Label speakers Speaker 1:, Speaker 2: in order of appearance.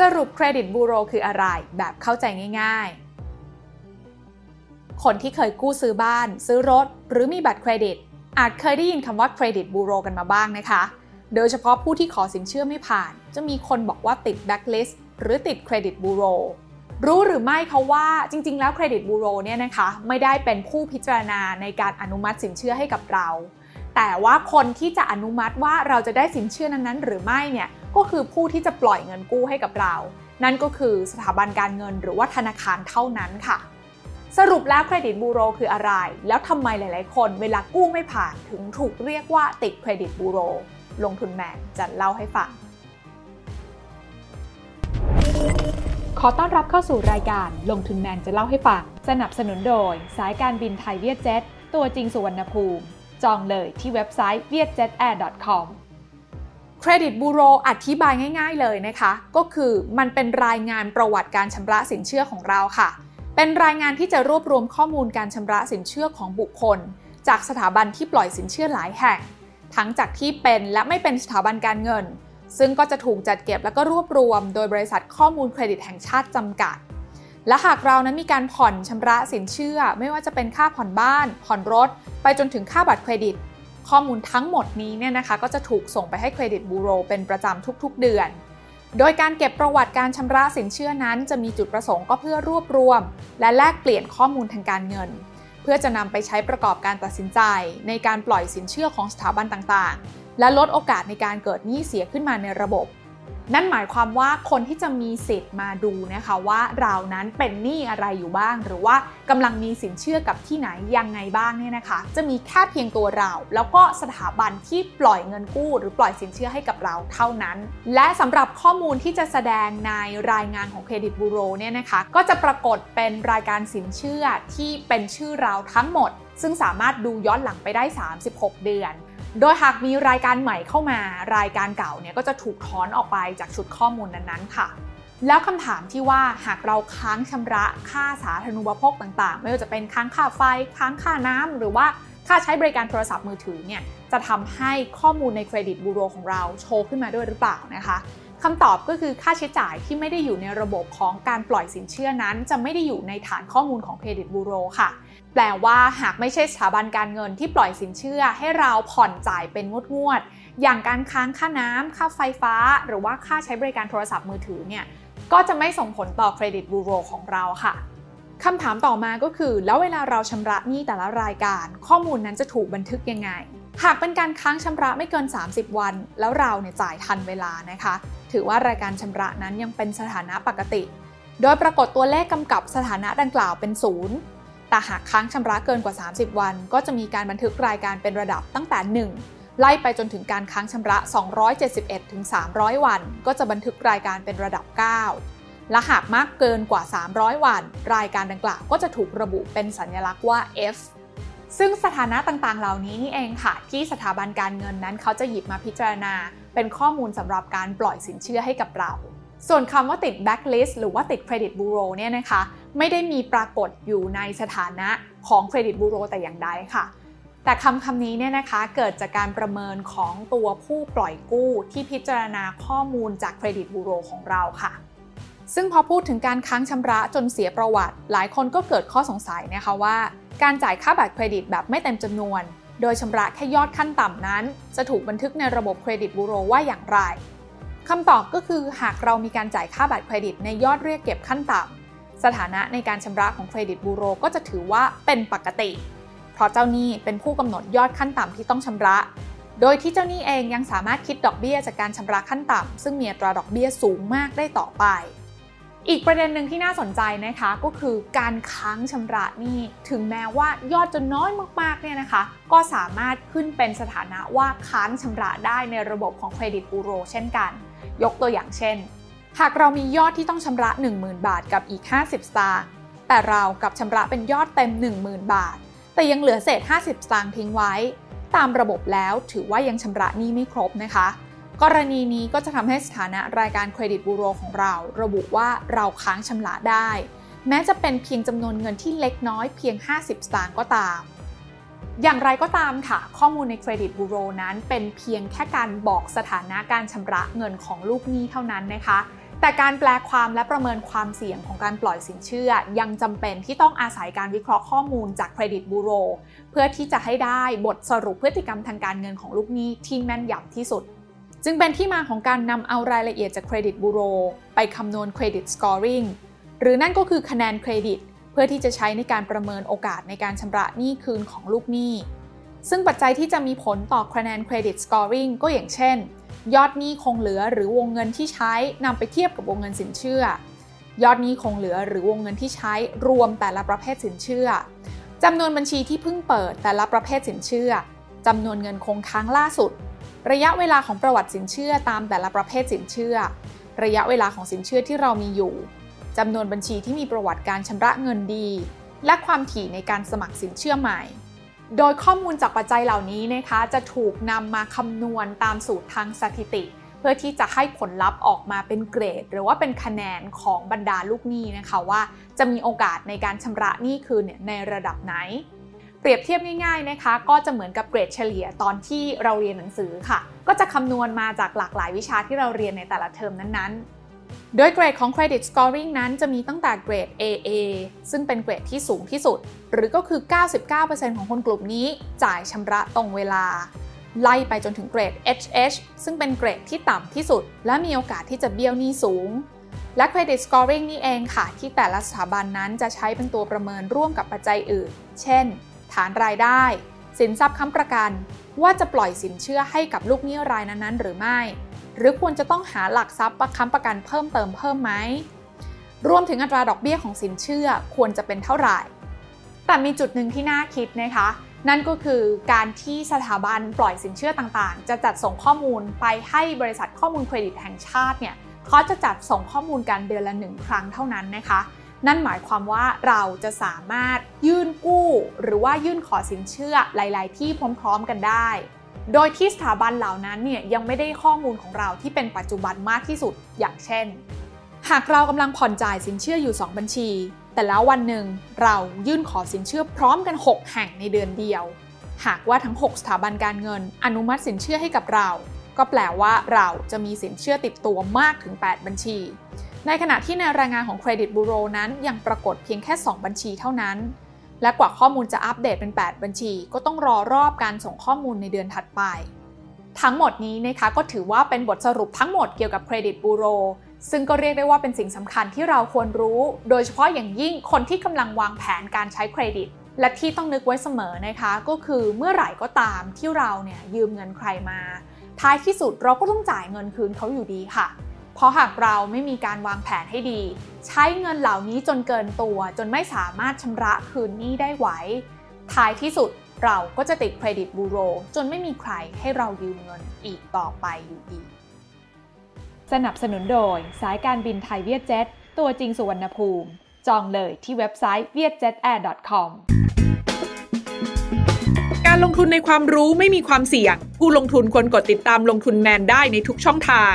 Speaker 1: สรุปเครดิตบูโรคืออะไร แบบเข้าใจง่ายๆ คนที่เคยกู้ซื้อบ้าน ซื้อรถ หรือมีบัตรเครดิต อาจเคยได้ยินคำว่าเครดิตบูโรกันมาบ้างนะคะ โดยเฉพาะผู้ที่ขอสินเชื่อไม่ผ่าน จะมีคนบอกว่าติดแบ็คลิสต์หรือติดเครดิตบูโรรู้หรือไม่คะว่าจริง ๆ แล้วเครดิตบูโรเนี่ยนะคะไม่ได้เป็นผู้พิจารณาในการอนุมัติสินเชื่อให้กับเรา แต่ว่าคนที่จะอนุมัติว่าเราจะได้สินเชื่อนั้นๆ หรือไม่เนี่ย ก็คือผู้ที่จะปล่อยเงินกู้ให้กับเรา นั่นก็คือสถาบันการเงินหรือว่าธนาคารเท่านั้นค่ะ สรุปแล้วเครดิตบูโรคืออะไร แล้วทำไมหลาย ๆ คนเวลากู้ไม่ผ่านถึงถูกเรียกว่าติดเครดิตบูโร ลงทุนแมนจะเล่าให้ฟัง ขอต้อนรับเข้าสู่รายการลงทุนแมนจะเล่าให้ฟัง สนับสนุนโดย สายการบินไทยเวียดเจ็ตตัวจริงสุวรรณภูมิ จองเลยที่เว็บไซต์ vietjetair.com เครดิตบูโรอธิบายง่ายๆเลยนะคะ ก็คือมันเป็นรายงานประวัติการชำระสินเชื่อของเราค่ะ เป็นรายงานที่จะรวบรวมข้อมูลการชำระสินเชื่อของบุคคล จากสถาบันที่ปล่อยสินเชื่อหลายแห่ง ทั้งจากที่เป็นและไม่เป็นสถาบันการเงิน ซึ่งก็จะถูกจัดเก็บและก็รวบรวม โดยบริษัทข้อมูลเครดิตแห่งชาติจำกัด และหากเรานั้นมีการผ่อนชำระสินเชื่อ ไม่ว่าจะเป็นค่าผ่อนบ้าน ผ่อนรถ ไปจนถึงค่าบัตรเครดิต ข้อมูลทั้งหมดนี้เนี่ยนะคะก็จะถูกส่งไปให้เครดิตบูโรเป็นประจำทุกๆเดือน โดยการเก็บประวัติการชำระสินเชื่อนั้น จะมีจุดประสงค์ก็เพื่อรวบรวม และแลกเปลี่ยนข้อมูลทางการเงิน เพื่อจะนำไปใช้ประกอบการตัดสินใจ ในการปล่อยสินเชื่อของสถาบันต่างๆ และลดโอกาสในการเกิดหนี้เสียขึ้นมาในระบบ นั่นหมายความว่าคนที่จะมีสิทธิ์มาดูนะคะว่าเรานั้นเป็นหนี้อะไรอยู่บ้าง หรือว่ากำลังมีสินเชื่อกับที่ไหนยังไงบ้างเนี่ยนะคะ จะมีแค่เพียงตัวเรา แล้วก็สถาบันที่ปล่อยเงินกู้ หรือปล่อยสินเชื่อให้กับเราเท่านั้น และสำหรับข้อมูลที่จะแสดงในรายงานของเครดิตบูโรเนี่ยนะคะก็จะปรากฏเป็นรายการสินเชื่อที่เป็นชื่อเราทั้งหมด ซึ่งสามารถดูย้อนหลังไปได้ 36 เดือน โดยหากมีรายการใหม่เข้ามารายการเก่าเนี่ยก็จะถูกถอนออกไปจากชุดข้อมูลนั้นๆค่ะ แล้วคำถามที่ว่าหากเราค้างชำระค่าสาธารณูปโภคต่างๆ ไม่ว่าจะเป็นค้างค่าไฟ ค้างค่าน้ำหรือว่าค่าใช้บริการโทรศัพท์มือถือเนี่ยจะทำให้ข้อมูลในเครดิตบูโรของเราโชว์ขึ้นมาด้วยหรือเปล่านะคะคำตอบก็คือค่าใช้จ่ายที่ไม่ได้อยู่ในระบบของการปล่อยสินเชื่อนั้น จะไม่ได้อยู่ในฐานข้อมูลของเครดิตบูโรค่ะ แปลว่าหากไม่ใช่สถาบันการเงินที่ปล่อยสินเชื่อให้เราผ่อนจ่ายเป็นงวดงวด อย่างการค้างค่าน้ำค่าไฟฟ้า หรือว่าค่าใช้บริการโทรศัพท์มือถือเนี่ยก็จะไม่ส่งผลต่อเครดิตบูโรของเราค่ะคำถามต่อมาก็คือ แล้วเวลาเราชำระหนี้แต่ละรายการ ข้อมูลนั้นจะถูกบันทึกยังไง หากเป็นการค้างชำระไม่เกิน 30 วัน แล้วเราเนี่ยจ่ายทันเวลานะคะ ถือว่ารายการชำระนั้นยังเป็นสถานะปกติ โดยปรากฏตัวเลขกำกับสถานะดังกล่าวเป็นศูนย์ แต่หากค้างชำระเกินกว่า 30 วัน ก็จะมีการบันทึกรายการเป็นระดับตั้งแต่ 1 ไล่ไปจนถึงการค้างชำระ 271ถึง300 วัน ก็จะบันทึกรายการเป็นระดับ 9 และหากมากเกินกว่า 300 วัน รายการดังกล่าวก็จะถูกระบุเป็นสัญลักษณ์ว่า F ซึ่งสถานะต่างๆ เหล่านี้นี่เองค่ะ ที่สถาบันการเงินนั้นเขาจะหยิบมาพิจารณา เป็นข้อมูลสำหรับการปล่อยสินเชื่อให้กับเรา ส่วนคำว่าติด blacklist หรือว่าติด credit bureau เนี่ยนะคะ ไม่ได้มีปรากฏอยู่ในสถานะของเครดิตบูโรแต่อย่างใดค่ะ แต่คำคำนี้เนี่ยนะคะเกิดจากการประเมินของตัวผู้ปล่อยกู้ที่พิจารณาข้อมูลจากเครดิตบูโรของเราค่ะ ซึ่งพอพูดถึงการค้างชำระจนเสียประวัติ หลายคนก็เกิดข้อสงสัยนะคะว่า การจ่ายค่าบัตรเครดิตแบบไม่เต็มจำนวน โดยชำระแค่ยอดขั้นต่ำนั้น จะถูกบันทึกในระบบเครดิตบูโรว่าอย่างไรคำตอบก็คือหากเรามีการจ่ายค่าบัตรเครดิตในยอดเรียกเก็บขั้นต่ำ สถานะในการชำระของเครดิตบูโรก็จะถือว่าเป็นปกติ เพราะเจ้าหนี้เป็นผู้กำหนดยอดขั้นต่ำที่ต้องชำระ โดยที่เจ้าหนี้เองยังสามารถคิดดอกเบี้ยจากการชำระขั้นต่ำซึ่งมีอัตราดอกเบี้ยสูงมากได้ต่อไป อีกประเด็นหนึ่งที่น่าสนใจนะคะก็คือการค้างชำระหนี้ถึงแม้ว่ายอดจะน้อยมากๆเนี่ยนะคะ ก็สามารถขึ้นเป็นสถานะว่าค้างชำระได้ในระบบของเครดิตบูโรเช่นกัน ยกตัวอย่างเช่น หากเรามียอดที่ต้องชำระ 10,000 บาทกับอีก 50 สตางค์ แต่เรากับชำระเป็นยอดเต็ม 10,000 บาท แต่ยังเหลือเศษ 50 สตางค์ทิ้งไว้ ตามระบบแล้วถือว่ายังชำระหนี้ไม่ครบนะคะ กรณีนี้ก็จะทำให้สถานะรายการเครดิตบูโรของเรา ระบุว่าเราค้างชำระได้ แม้จะเป็นเพียงจำนวนเงินที่เล็กน้อยเพียง 50 สตางค์ก็ตามอย่างไรก็ตามค่ะ ข้อมูลในเครดิตบูโรนั้นเป็นเพียงแค่การบอกสถานะการชำระเงินของลูกหนี้เท่านั้นนะคะ แต่การแปลความและประเมินความเสี่ยงของการปล่อยสินเชื่อ ยังจำเป็นที่ต้องอาศัยการวิเคราะห์ข้อมูลจากเครดิตบูโร เพื่อที่จะให้ได้บทสรุปพฤติกรรมทางการเงินของลูกหนี้ที่แม่นยำที่สุด จึงเป็นที่มาของการนำเอารายละเอียดจากเครดิตบูโร ไปคำนวณ credit scoring หรือนั่นก็คือคะแนนเครดิต เพื่อที่จะใช้ในการประเมินโอกาสในการชำระหนี้คืนของลูกหนี้ ซึ่งปัจจัยที่จะมีผลต่อคะแนนเครดิตสกอร์ริงก็อย่างเช่น ยอดหนี้คงเหลือหรือวงเงินที่ใช้นำไปเทียบกับวงเงินสินเชื่อ ยอดหนี้คงเหลือหรือวงเงินที่ใช้รวมแต่ละประเภทสินเชื่อจำนวนบัญชีที่เพิ่งเปิดแต่ละประเภทสินเชื่อจำนวนเงินคงค้างล่าสุด ระยะเวลาของประวัติสินเชื่อตามแต่ละประเภทสินเชื่อ ระยะเวลาของสินเชื่อที่เรามีอยู่จำนวนบัญชีที่มีประวัติการชำระเงินดี และความถี่ในการสมัครสินเชื่อใหม่ โดยข้อมูลจากปัจจัยเหล่านี้นะคะจะถูกนำมาคำนวณตามสูตรทางสถิติ เพื่อที่จะให้ผลลัพธ์ออกมาเป็นเกรด หรือว่าเป็นคะแนนของบรรดาลูกหนี้นะคะว่า จะมีโอกาสในการชำระหนี้คืนเนี่ยในระดับไหน เปรียบเทียบง่ายๆนะคะ ก็จะเหมือนกับเกรดเฉลี่ยตอนที่เราเรียนหนังสือค่ะ ก็จะคำนวณมาจากหลากหลายวิชาที่เราเรียนในแต่ละเทอมนั้นๆ โดยเกรดของ Credit Scoring นั้นจะมีตั้งแต่เกรด AA ซึ่งเป็นเกรดที่สูงที่สุด หรือก็คือ 99%ของคนกลุ่มนี้จ่ายชำระตรงเวลา ไล่ไปจนถึงเกรด HH ซึ่งเป็นเกรดที่ต่ำที่สุด และมีโอกาสที่จะเบี้ยวหนี้สูง และ Credit Scoring นี่เองค่ะ ที่แต่ละสถาบันนั้นจะใช้เป็นตัวประเมินร่วมกับปัจจัยอื่น เช่น ฐานรายได้ สินทรัพย์ค้ำประกัน ว่าจะปล่อยสินเชื่อให้กับลูกหนี้รายนั้นๆ หรือไม่ หรือควรจะต้องหาหลักทรัพย์ประค้ำประกันเพิ่มเติมเพิ่มไหมรวมถึงอัตราดอกเบี้ยของสินเชื่อควรจะเป็นเท่าไหร่ แต่มีจุดหนึ่งที่น่าคิดนะคะ นั่นก็คือการที่สถาบันปล่อยสินเชื่อต่างๆ จะจัดส่งข้อมูลไปให้บริษัทข้อมูลเครดิตแห่งชาติเนี่ยเขาจะจัดส่งข้อมูลกันเดือนละหนึ่งครั้งเท่านั้นนะคะ นั่นหมายความว่าเราจะสามารถยื่นกู้ หรือว่ายื่นขอสินเชื่อหลาย ๆ ที่พร้อม ๆ กันได้ โดยที่สถาบันเหล่านั้นเนี่ยยังไม่ได้ข้อมูลของเราที่เป็นปัจจุบันมากที่สุดอย่างเช่น หากเรากำลังผ่อนจ่ายสินเชื่ออยู่ 2 บัญชี แต่แล้ววันหนึ่งเรายื่นขอสินเชื่อพร้อมกัน 6 แห่งในเดือนเดียว หากว่าทั้ง 6 สถาบันการเงิน อนุมัติสินเชื่อให้กับเรา ก็แปลว่าเราจะมีสินเชื่อติดตัวมากถึง 8 บัญชี ในขณะที่ในรายงานของเครดิตบูโรนั้นยังปรากฏเพียงแค่ 2 บัญชีเท่านั้น และกว่าข้อมูลจะอัปเดตเป็น 8 บัญชี ก็ต้องรอรอบการส่งข้อมูลในเดือนถัดไป ทั้งหมดนี้นะคะก็ถือว่าเป็นบทสรุปทั้งหมดเกี่ยวกับเครดิตบูโรซึ่งก็เรียกได้ว่าเป็นสิ่งสำคัญที่เราควรรู้ โดยเฉพาะอย่างยิ่งคนที่กำลังวางแผนการใช้เครดิต และที่ต้องนึกไว้เสมอนะคะ ก็คือเมื่อไหร่ก็ตามที่เราเนี่ยยืมเงินใครมา ท้ายที่สุดเราก็ต้องจ่ายเงินคืนเขาอยู่ดีค่ะ เพราะหากเราไม่มีการวางแผนให้ดี ใช้เงินเหล่านี้จนเกินตัว จนไม่สามารถชำระคืนหนี้ได้ไหว ท้ายที่สุดเราก็จะติดเครดิตบูโร จนไม่มีใครให้เรายืมเงินอีกต่อไปอยู่ดี สนับสนุนโดยสายการบินไทยเวียดเจ็ตตัวจริงสุวรรณภูมิ จองเลยที่เว็บไซต์ vietjetair.com
Speaker 2: การลงทุนในความรู้ไม่มีความเสี่ยง ผู้ลงทุนควรกดติดตามลงทุนแมนได้ในทุกช่องทาง